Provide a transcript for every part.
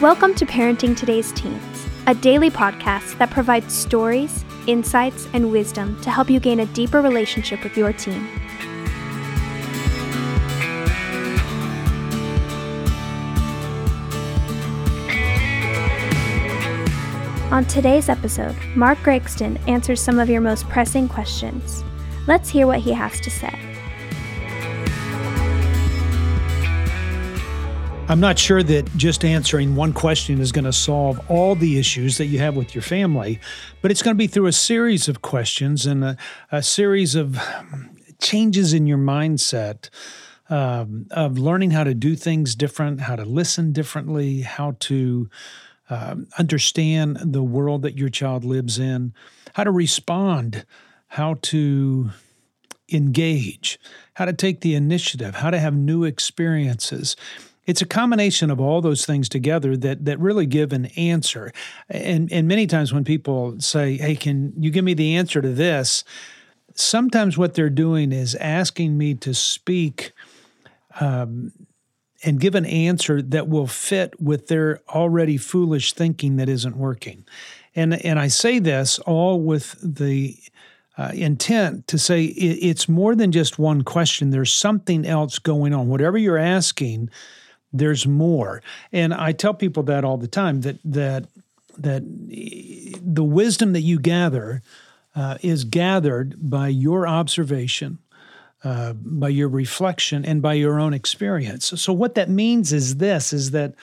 Welcome to Parenting Today's Teens, a daily podcast that provides stories, insights, and wisdom to help you gain a deeper relationship with your teen. On today's episode, Mark Gregston answers some of your most pressing questions. Let's hear what he has to say. I'm not sure that just answering one question is going to solve all the issues that you have with your family, but it's going to be through a series of questions and a, a series of changes in your mindset. Um, of learning how to do things different, how to listen differently, how to uh, understand the world that your child lives in, how to respond, how to engage, how to take the initiative, how to have new experiences it's a combination of all those things together that that really give an answer. And and many times when people say, "Hey, can you give me the answer to this?" Sometimes what they're doing is asking me to speak um, and give an answer that will fit with their already foolish thinking that isn't working. And and I say this all with the uh, intent to say it, it's more than just one question. There's something else going on. Whatever you're asking there's more. And I tell people that all the time that that that the wisdom that you gather uh, is gathered by your observation, uh, by your reflection, and by your own experience. So what that means is this: is that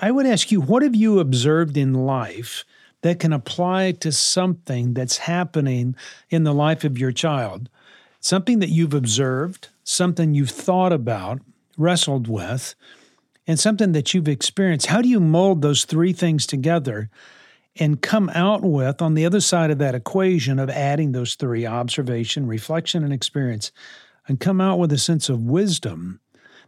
I would ask you, what have you observed in life? That can apply to something that's happening in the life of your child, something that you've observed, something you've thought about, wrestled with and something that you've experienced. How do you mold those three things together and come out with, on the other side of that equation of adding those three observation, reflection, and experience, and come out with a sense of wisdom?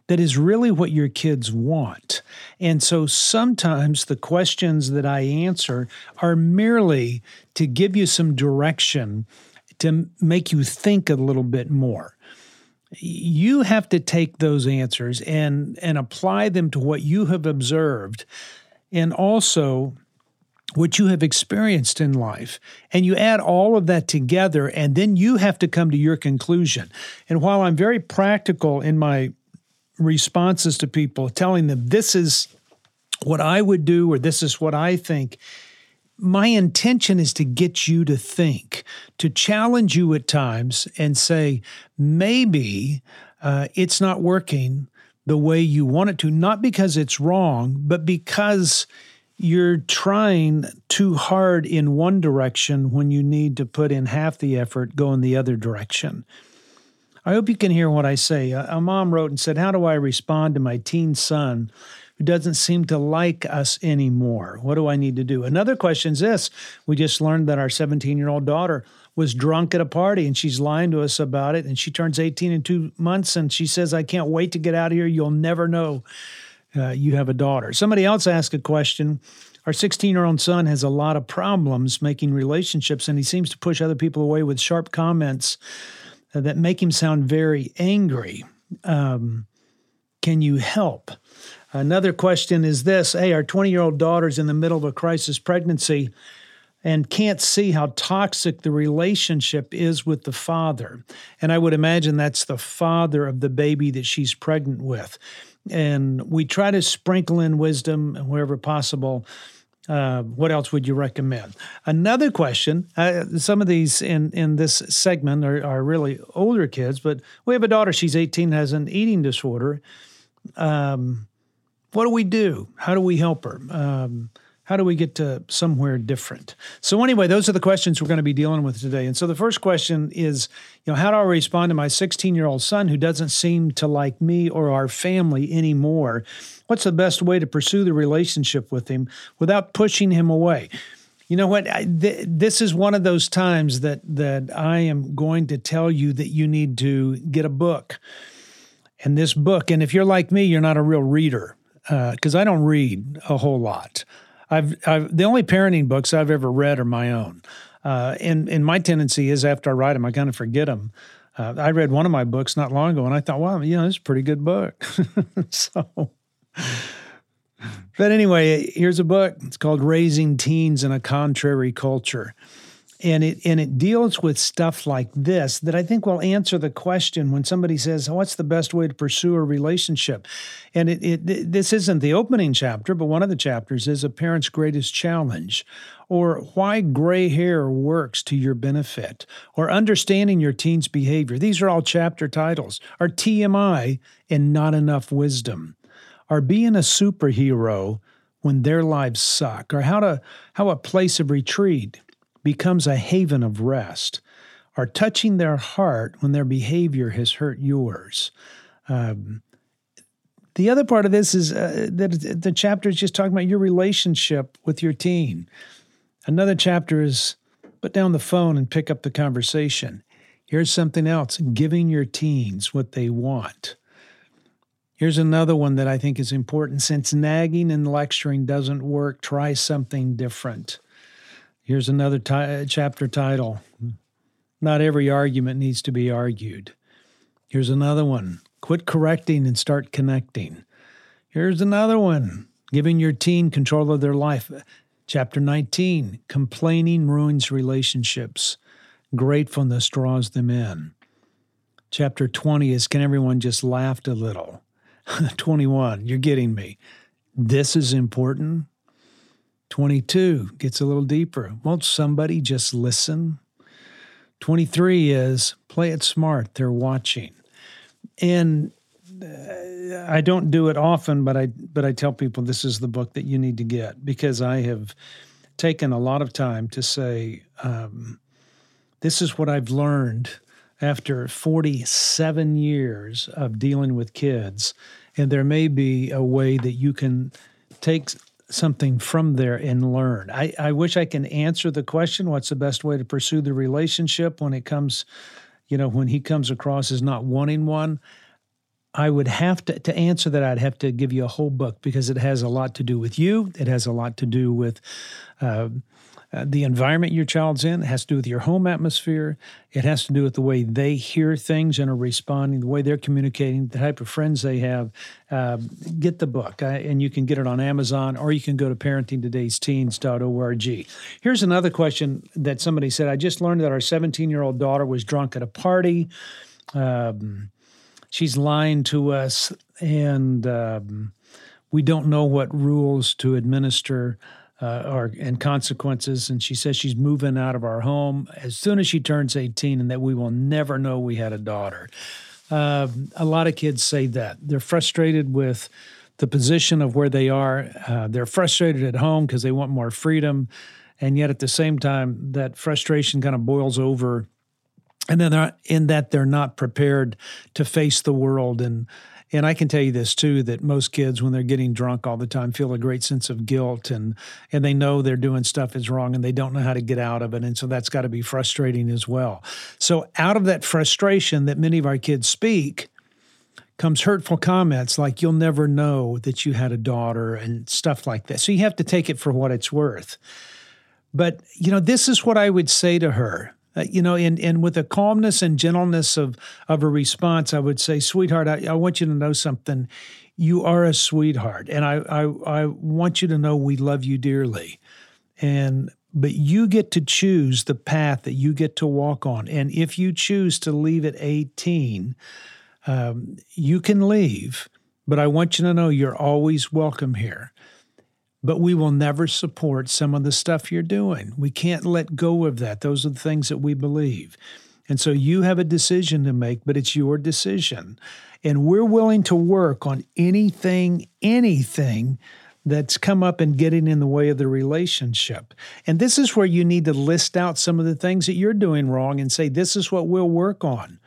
That is really what your kids want. And so sometimes the questions that I answer are merely to give you some direction to make you think a little bit more you have to take those answers and and apply them to what you have observed and also what you have experienced in life. And you add all of that together and then you have to come to your conclusion. And while i'm very practical in my responses to people telling them this is what i would do or this is what i think my intention is to get you to think, to challenge you at times and say, maybe uh, it's not working the way you want it to, not because it's wrong, but because you're trying too hard in one direction when you need to put in half the effort going the other direction. I hope you can hear what I say. A mom wrote and said, How do I respond to my teen son who doesn't seem to like us anymore. What do I need to do? Another question is this we just learned that our 17 year old daughter was drunk at a party and she's lying to us about it. And she turns 18 in two months and she says, I can't wait to get out of here. You'll never know uh, you have a daughter. Somebody else asked a question. Our 16 year old son has a lot of problems making relationships and he seems to push other people away with sharp comments uh, that make him sound very angry. Um, can you help? Another question is this Hey, our 20 year old daughter's in the middle of a crisis pregnancy and can't see how toxic the relationship is with the father. And I would imagine that's the father of the baby that she's pregnant with. And we try to sprinkle in wisdom wherever possible. Uh, what else would you recommend? Another question. Uh, some of these in in this segment are, are really older kids, but we have a daughter. She's 18, has an eating disorder. Um, what do we do? How do we help her? Um, how do we get to somewhere different? So anyway, those are the questions we're going to be dealing with today. And so the first question is, you know, how do I respond to my 16-year-old son who doesn't seem to like me or our family anymore? What's the best way to pursue the relationship with him without pushing him away? You know what? I, th- this is one of those times that that I am going to tell you that you need to get a book. And this book, and if you're like me, you're not a real reader because uh, I don't read a whole lot. I've, I've, the only parenting books I've ever read are my own, uh, and and my tendency is after I write them, I kind of forget them. Uh, I read one of my books not long ago, and I thought, wow, you know, it's a pretty good book. so, but anyway, here's a book. It's called Raising Teens in a Contrary Culture. And it and it deals with stuff like this that I think will answer the question when somebody says, oh, "What's the best way to pursue a relationship?" And it, it this isn't the opening chapter, but one of the chapters is a parent's greatest challenge, or why gray hair works to your benefit, or understanding your teen's behavior. These are all chapter titles. Are TMI and not enough wisdom are being a superhero when their lives suck, or how to how a place of retreat becomes a haven of rest, are touching their heart when their behavior has hurt yours. Um, the other part of this is uh, that the chapter is just talking about your relationship with your teen. Another chapter is put down the phone and pick up the conversation. Here's something else giving your teens what they want. Here's another one that I think is important. Since nagging and lecturing doesn't work, try something different. Here's another chapter title Not every argument needs to be argued. Here's another one Quit correcting and start connecting. Here's another one Giving your teen control of their life. Chapter 19 Complaining ruins relationships, gratefulness draws them in. Chapter 20 is Can everyone just laugh a little? 21, you're getting me. This is important. 22 gets a little deeper. Won't somebody just listen? 23 is play it smart. They're watching. And uh, I don't do it often, but I but I tell people this is the book that you need to get because I have taken a lot of time to say um, this is what I've learned after 47 years of dealing with kids. And there may be a way that you can take something from there and learn. I, I wish I can answer the question what's the best way to pursue the relationship when it comes, you know, when he comes across as not wanting one. I would have to to answer that. I'd have to give you a whole book because it has a lot to do with you. It has a lot to do with uh, uh, the environment your child's in. It has to do with your home atmosphere. It has to do with the way they hear things and are responding, the way they're communicating, the type of friends they have. Uh, get the book, uh, and you can get it on Amazon or you can go to parentingtodaysteens.org. Here's another question that somebody said I just learned that our 17 year old daughter was drunk at a party. Um, she's lying to us, and um, we don't know what rules to administer uh, or and consequences. And she says she's moving out of our home as soon as she turns 18, and that we will never know we had a daughter. Uh, a lot of kids say that they're frustrated with the position of where they are. Uh, they're frustrated at home because they want more freedom, and yet at the same time, that frustration kind of boils over. And then they're in that they're not prepared to face the world and and I can tell you this too that most kids, when they're getting drunk all the time, feel a great sense of guilt and and they know they're doing stuff is wrong and they don't know how to get out of it. And so that's got to be frustrating as well. So out of that frustration that many of our kids speak comes hurtful comments like you'll never know that you had a daughter and stuff like that. So you have to take it for what it's worth. But you know, this is what I would say to her uh, you know, and, and with the calmness and gentleness of, of a response, I would say, sweetheart, I, I want you to know something. You are a sweetheart. And I, I, I want you to know we love you dearly. And but you get to choose the path that you get to walk on. And if you choose to leave at 18, um, you can leave, but I want you to know you're always welcome here but we will never support some of the stuff you're doing. We can't let go of that. Those are the things that we believe. And so you have a decision to make, but it's your decision. And we're willing to work on anything, anything that's come up and getting in the way of the relationship. And this is where you need to list out some of the things that you're doing wrong and say, this is what we'll work on.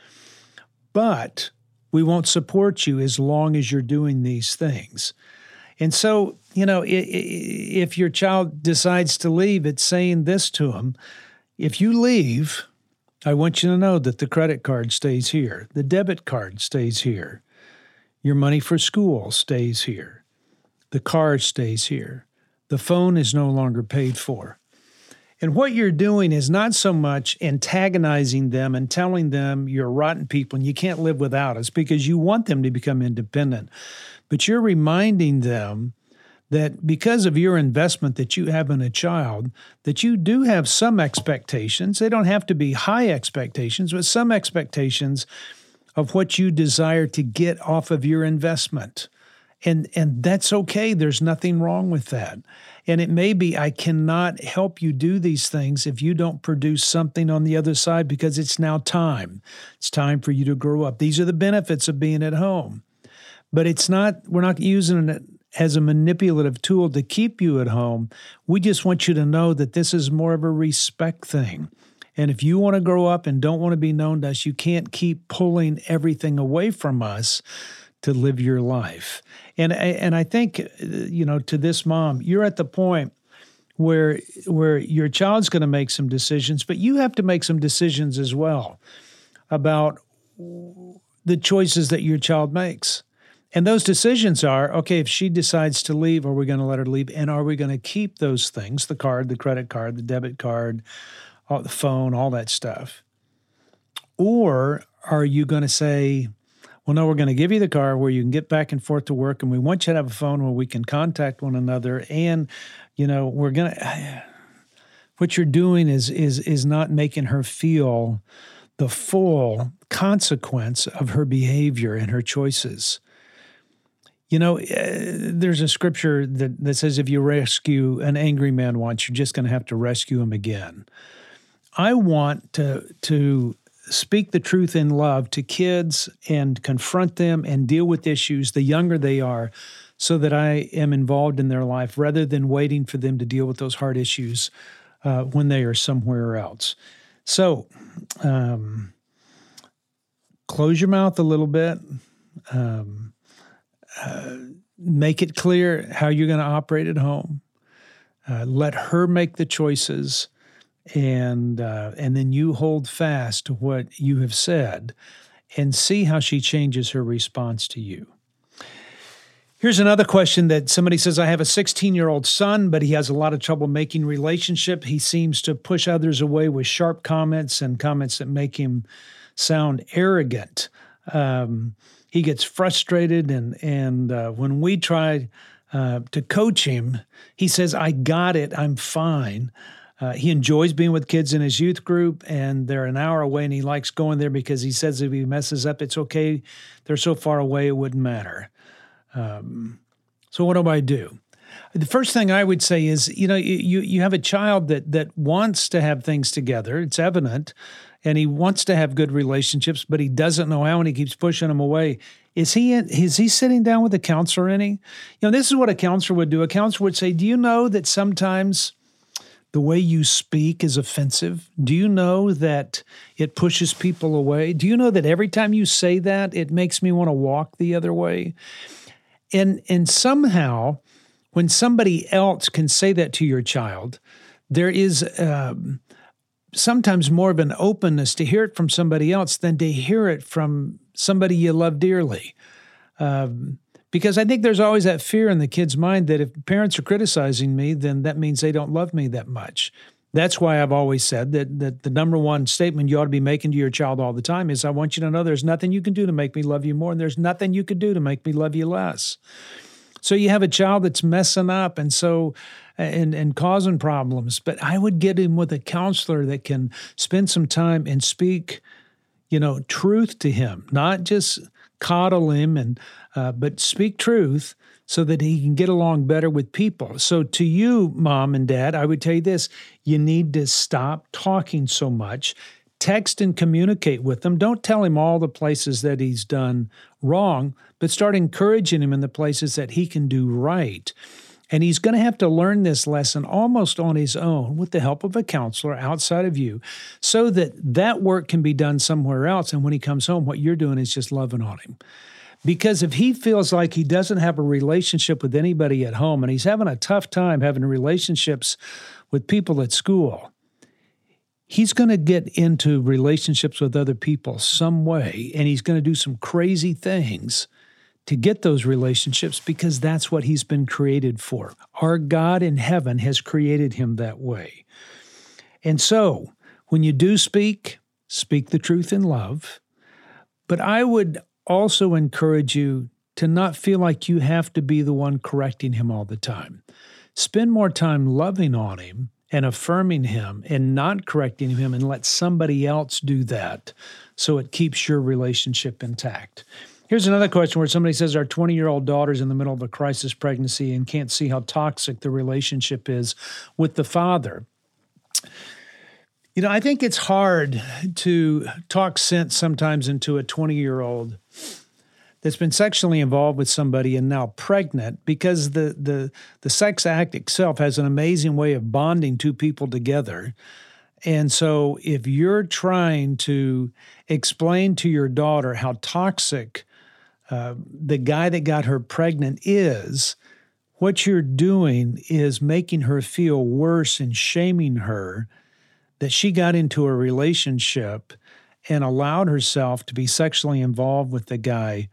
But we won't support you as long as you're doing these things. And so, you know, if your child decides to leave, it's saying this to them if you leave, I want you to know that the credit card stays here, the debit card stays here, your money for school stays here, the car stays here, the phone is no longer paid for. And what you're doing is not so much antagonizing them and telling them you're rotten people and you can't live without us because you want them to become independent but you're reminding them that because of your investment that you have in a child, that you do have some expectations. They don't have to be high expectations, but some expectations of what you desire to get off of your investment. And and that's okay. There's nothing wrong with that. And it may be I cannot help you do these things if you don't produce something on the other side because it's now time. It's time for you to grow up. These are the benefits of being at home. But it's not we're not using it as a manipulative tool to keep you at home. We just want you to know that this is more of a respect thing. And if you want to grow up and don't want to be known to us, you can't keep pulling everything away from us to live your life. And and I think uh, you know to this mom, you're at the point where where your child's going to make some decisions, but you have to make some decisions as well about the choices that your child makes. And those decisions are okay, if she decides to leave, are we going to let her leave? And are we going to keep those things the card, the credit card, the debit card, all, the phone, all that stuff? Or are you going to say, well, no, we're going to give you the car where you can get back and forth to work, and we want you to have a phone where we can contact one another. And, you know, we're going to, what you're doing is, is, is not making her feel the full consequence of her behavior and her choices. You know, uh, there's a scripture that, that says if you rescue an angry man once, you're just going to have to rescue him again. I want to to speak the truth in love to kids and confront them and deal with issues the younger they are so that I am involved in their life rather than waiting for them to deal with those hard issues uh, when they are somewhere else. So, um, close your mouth a little bit. Um, uh, make it clear how you're going to operate at home. Uh, let her make the choices, and uh, and then you hold fast to what you have said, and see how she changes her response to you. Here's another question that somebody says I have a 16 year old son, but he has a lot of trouble making relationship. He seems to push others away with sharp comments and comments that make him sound arrogant. Um, he gets frustrated, and and uh, when we try uh, to coach him, he says, "I got it. I'm fine." Uh, he enjoys being with kids in his youth group, and they're an hour away, and he likes going there because he says if he messes up, it's okay. They're so far away, it wouldn't matter. Um, so, what do I do? The first thing I would say is, you know, you you have a child that that wants to have things together. It's evident, and he wants to have good relationships, but he doesn't know how, and he keeps pushing them away. Is he is he sitting down with a counselor? Any? You know, this is what a counselor would do. A counselor would say, "Do you know that sometimes?" The way you speak is offensive? Do you know that it pushes people away? Do you know that every time you say that, it makes me want to walk the other way? And and somehow, when somebody else can say that to your child, there is um, sometimes more of an openness to hear it from somebody else than to hear it from somebody you love dearly. Um, because I think there's always that fear in the kid's mind that if parents are criticizing me, then that means they don't love me that much. That's why I've always said that that the number one statement you ought to be making to your child all the time is I want you to know there's nothing you can do to make me love you more, and there's nothing you could do to make me love you less. So you have a child that's messing up, and so and and causing problems. But I would get him with a counselor that can spend some time and speak, you know, truth to him, not just coddle him and uh, but speak truth so that he can get along better with people. So to you, mom and dad, I would tell you this: you need to stop talking so much. Text and communicate with him. Don't tell him all the places that he's done wrong, but start encouraging him in the places that he can do right. And he's going to have to learn this lesson almost on his own with the help of a counselor outside of you so that that work can be done somewhere else. And when he comes home, what you're doing is just loving on him. Because if he feels like he doesn't have a relationship with anybody at home and he's having a tough time having relationships with people at school, he's going to get into relationships with other people some way and he's going to do some crazy things to get those relationships because that's what he's been created for. Our God in heaven has created him that way. And so, when you do speak, speak the truth in love. But I would also encourage you to not feel like you have to be the one correcting him all the time. Spend more time loving on him and affirming him and not correcting him and let somebody else do that so it keeps your relationship intact. Here's another question where somebody says our 20 year old daughter's in the middle of a crisis pregnancy and can't see how toxic the relationship is with the father. You know, I think it's hard to talk sense sometimes into a 20 year old that's been sexually involved with somebody and now pregnant because the the the sex act itself has an amazing way of bonding two people together. And so if you're trying to explain to your daughter how toxic uh, the guy that got her pregnant is, what you're doing is making her feel worse and shaming her that she got into a relationship and allowed herself to be sexually involved with the guy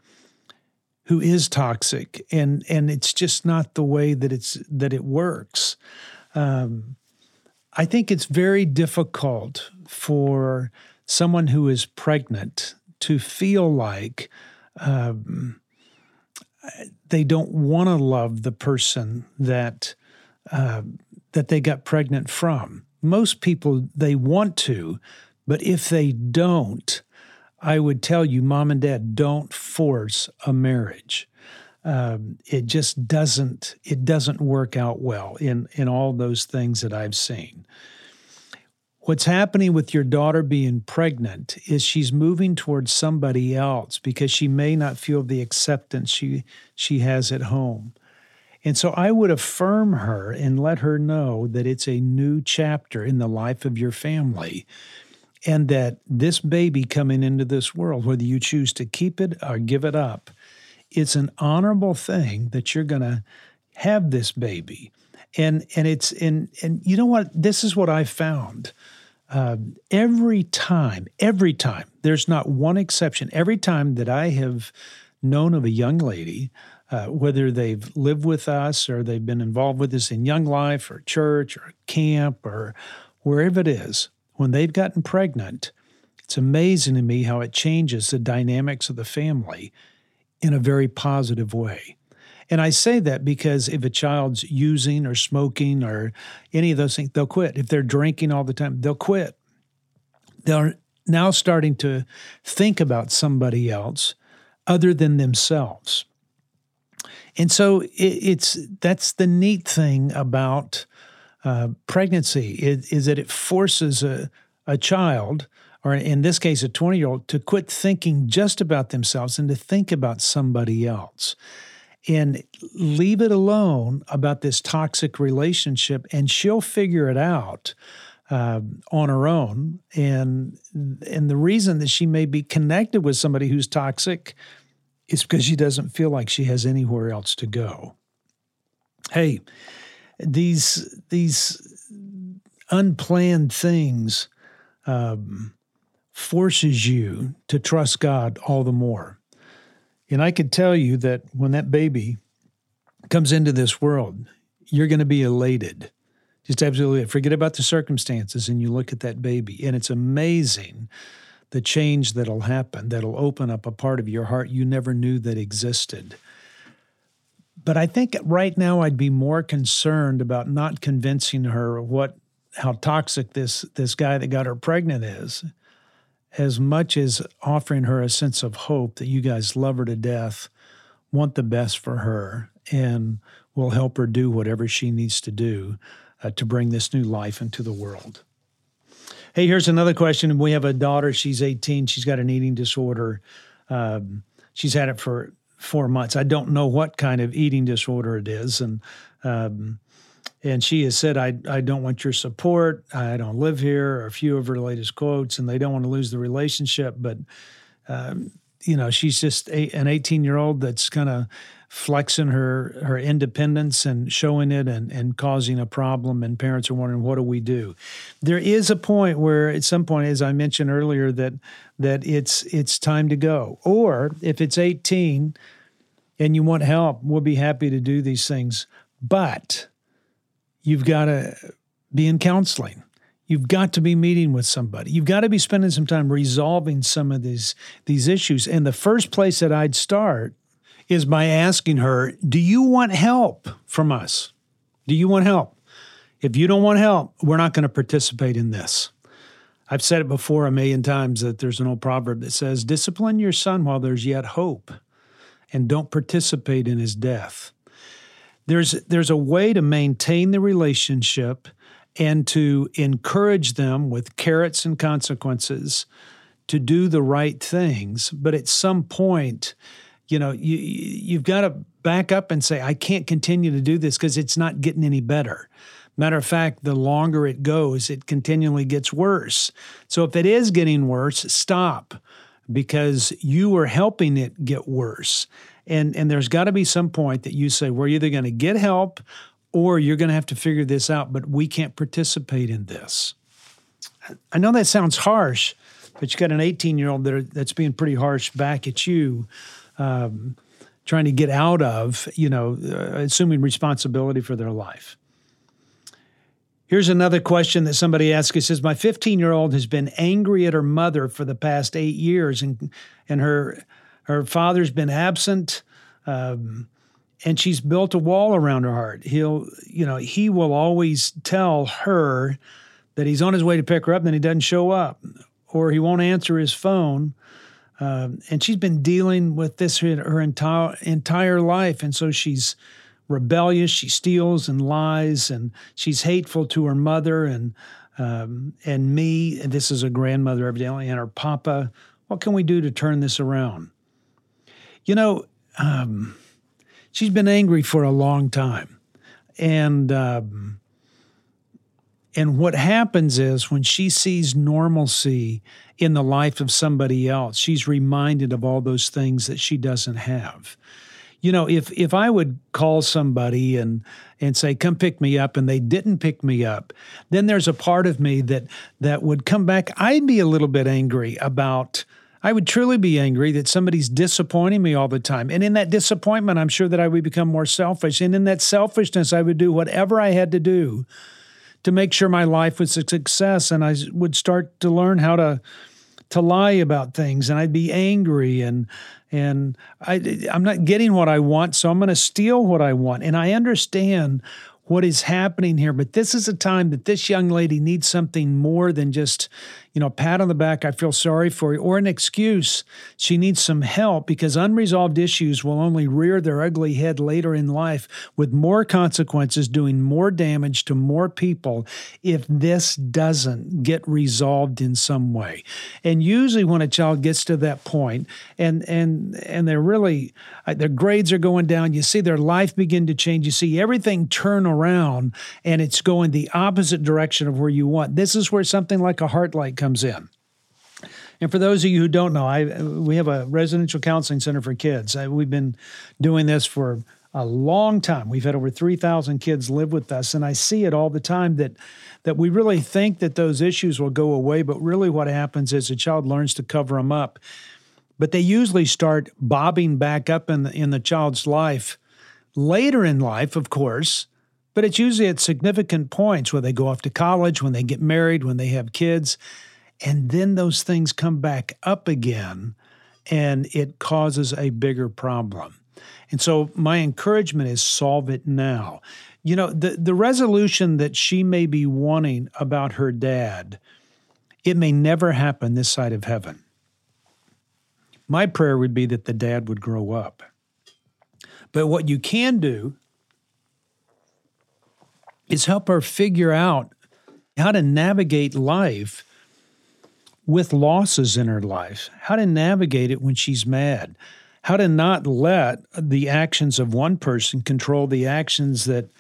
who is toxic. And and it's just not the way that it's that it works. Um, i think it's very difficult for someone who is pregnant to feel like um, they don't want to love the person that uh, that they got pregnant from. Most people they want to, but if they don't, I would tell you, mom and dad, don't force a marriage. Um, it just doesn't it doesn't work out well in in all those things that I've seen. What's happening with your daughter being pregnant is she's moving towards somebody else because she may not feel the acceptance she she has at home. And so I would affirm her and let her know that it's a new chapter in the life of your family and that this baby coming into this world, whether you choose to keep it or give it up, it's an honorable thing that you're going to have this baby. And and it's and and you know what? This is what I found. Uh, every time, every time, there's not one exception. Every time that I have known of a young lady, uh, whether they've lived with us or they've been involved with us in Young Life or church or camp or wherever it is, when they've gotten pregnant, it's amazing to me how it changes the dynamics of the family in a very positive way. And I say that because if a child's using or smoking or any of those things, they'll quit. If they're drinking all the time, they'll quit. They're now starting to think about somebody else other than themselves. And so it, it's that's the neat thing about uh, pregnancy is, is, that it forces a, a child, or in this case, a 20 year old, to quit thinking just about themselves and to think about somebody else and leave it alone about this toxic relationship, and she'll figure it out. Uh, on her own, and and the reason that she may be connected with somebody who's toxic is because she doesn't feel like she has anywhere else to go. Hey, these these unplanned things um, forces you to trust God all the more. And I could tell you that when that baby comes into this world, you're going to be elated. Just absolutely forget about the circumstances and you look at that baby. And it's amazing the change that'll happen, that'll open up a part of your heart you never knew that existed. But I think right now I'd be more concerned about not convincing her what how toxic this this guy that got her pregnant is as much as offering her a sense of hope that you guys love her to death, want the best for her, and will help her do whatever she needs to do uh, to bring this new life into the world. Hey, here's another question. We have a daughter. She's 18. She's got an eating disorder. Um, she's had it for four months. I don't know what kind of eating disorder it is, and um, and she has said, I, I don't want your support. I don't live here, a few of her latest quotes, and they don't want to lose the relationship. But, um, you know, she's just a, an 18 year old that's kind of flexing her, her independence and showing it and, and causing a problem. And parents are wondering, what do we do? There is a point where, at some point, as I mentioned earlier, that that it's it's time to go. Or if it's 18 and you want help, we'll be happy to do these things. But You've got to be in counseling. You've got to be meeting with somebody. You've got to be spending some time resolving some of these these issues. And the first place that I'd start is by asking her, Do you want help from us? Do you want help? If you don't want help, we're not going to participate in this. I've said it before a million times that there's an old proverb that says, Discipline your son while there's yet hope, and don't participate in his death. There's, there's a way to maintain the relationship and to encourage them with carrots and consequences to do the right things. But at some point, you know, you, you've got to back up and say, I can't continue to do this because it's not getting any better. Matter of fact, the longer it goes, it continually gets worse. So if it is getting worse, stop because you are helping it get worse. And, and there's got to be some point that you say, we're either going to get help or you're going to have to figure this out, but we can't participate in this. I know that sounds harsh, but you got an 18 year old that that's being pretty harsh back at you, um, trying to get out of, you know, uh, assuming responsibility for their life. Here's another question that somebody asked. It says, My 15 year old has been angry at her mother for the past eight years, and, and her, her father's been absent. Um, and she's built a wall around her heart. He'll, you know, he will always tell her that he's on his way to pick her up, and then he doesn't show up, or he won't answer his phone. Um, and she's been dealing with this her, her entire entire life, and so she's rebellious. She steals and lies, and she's hateful to her mother and um, and me. And this is a grandmother, evidently, and her papa. What can we do to turn this around? You know. Um, she's been angry for a long time. And um, and what happens is when she sees normalcy in the life of somebody else, she's reminded of all those things that she doesn't have. You know, if if I would call somebody and and say, "Come pick me up," and they didn't pick me up, then there's a part of me that that would come back. I'd be a little bit angry about I would truly be angry that somebody's disappointing me all the time. And in that disappointment, I'm sure that I would become more selfish. And in that selfishness, I would do whatever I had to do to make sure my life was a success. And I would start to learn how to to lie about things and I'd be angry and and I I'm not getting what I want so I'm going to steal what I want and I understand what is happening here but this is a time that this young lady needs something more than just you know, pat on the back, I feel sorry for you, or an excuse. She needs some help because unresolved issues will only rear their ugly head later in life with more consequences, doing more damage to more people if this doesn't get resolved in some way. And usually when a child gets to that point and and and they're really uh, their grades are going down, you see their life begin to change, you see everything turn around and it's going the opposite direction of where you want. This is where something like a Heartlight comes in. And for those of you who don't know, I we have a residential counseling center for kids. I, we've been doing this for a long time. We've had over 3,000 kids live with us, and I see it all the time that that we really think that those issues will go away, but really what happens is a child learns to cover them up. But they usually start bobbing back up in the, in the child's life later in life, of course, but it's usually at significant points where they go off to college, when they get married, when they have kids. And then those things come back up again and it causes a bigger problem. And so my encouragement is solve it now. You know, the, the resolution that she may be wanting about her dad, it may never happen this side of heaven. My prayer would be that the dad would grow up. But what you can do is help her figure out how to navigate life with losses in her life, how to navigate it when she's mad, how to not let the actions of one person control the actions that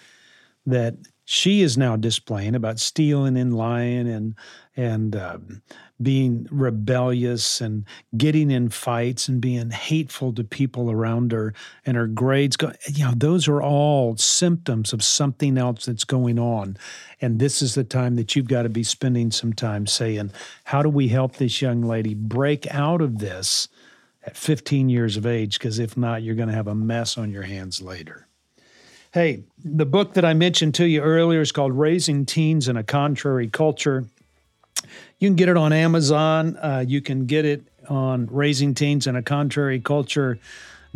that she is now displaying about stealing and lying and and um, being rebellious and getting in fights and being hateful to people around her and her grades go you know those are all symptoms of something else that's going on. And this is the time that you've got to be spending some time saying how do we help this young lady break out of this at 15 years of age? Because if not you're going to have a mess on your hands later. Hey, the book that I mentioned to you earlier is called Raising Teens in a Contrary Culture. You can get it on Amazon. Uh, you can get it on Raising Teens in a Contrary Culture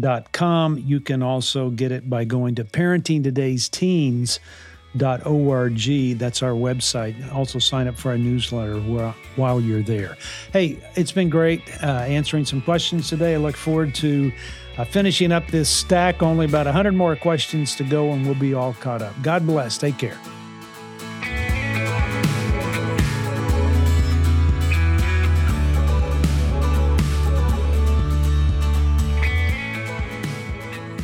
parentingtodaysteens.com. You can also get it by going to parentingtodaysteens.org. That's our website. Also, sign up for our newsletter while you're there. Hey, it's been great uh, answering some questions today. I look forward to uh, finishing up this stack. Only about 100 more questions to go, and we'll be all caught up. God bless. Take care.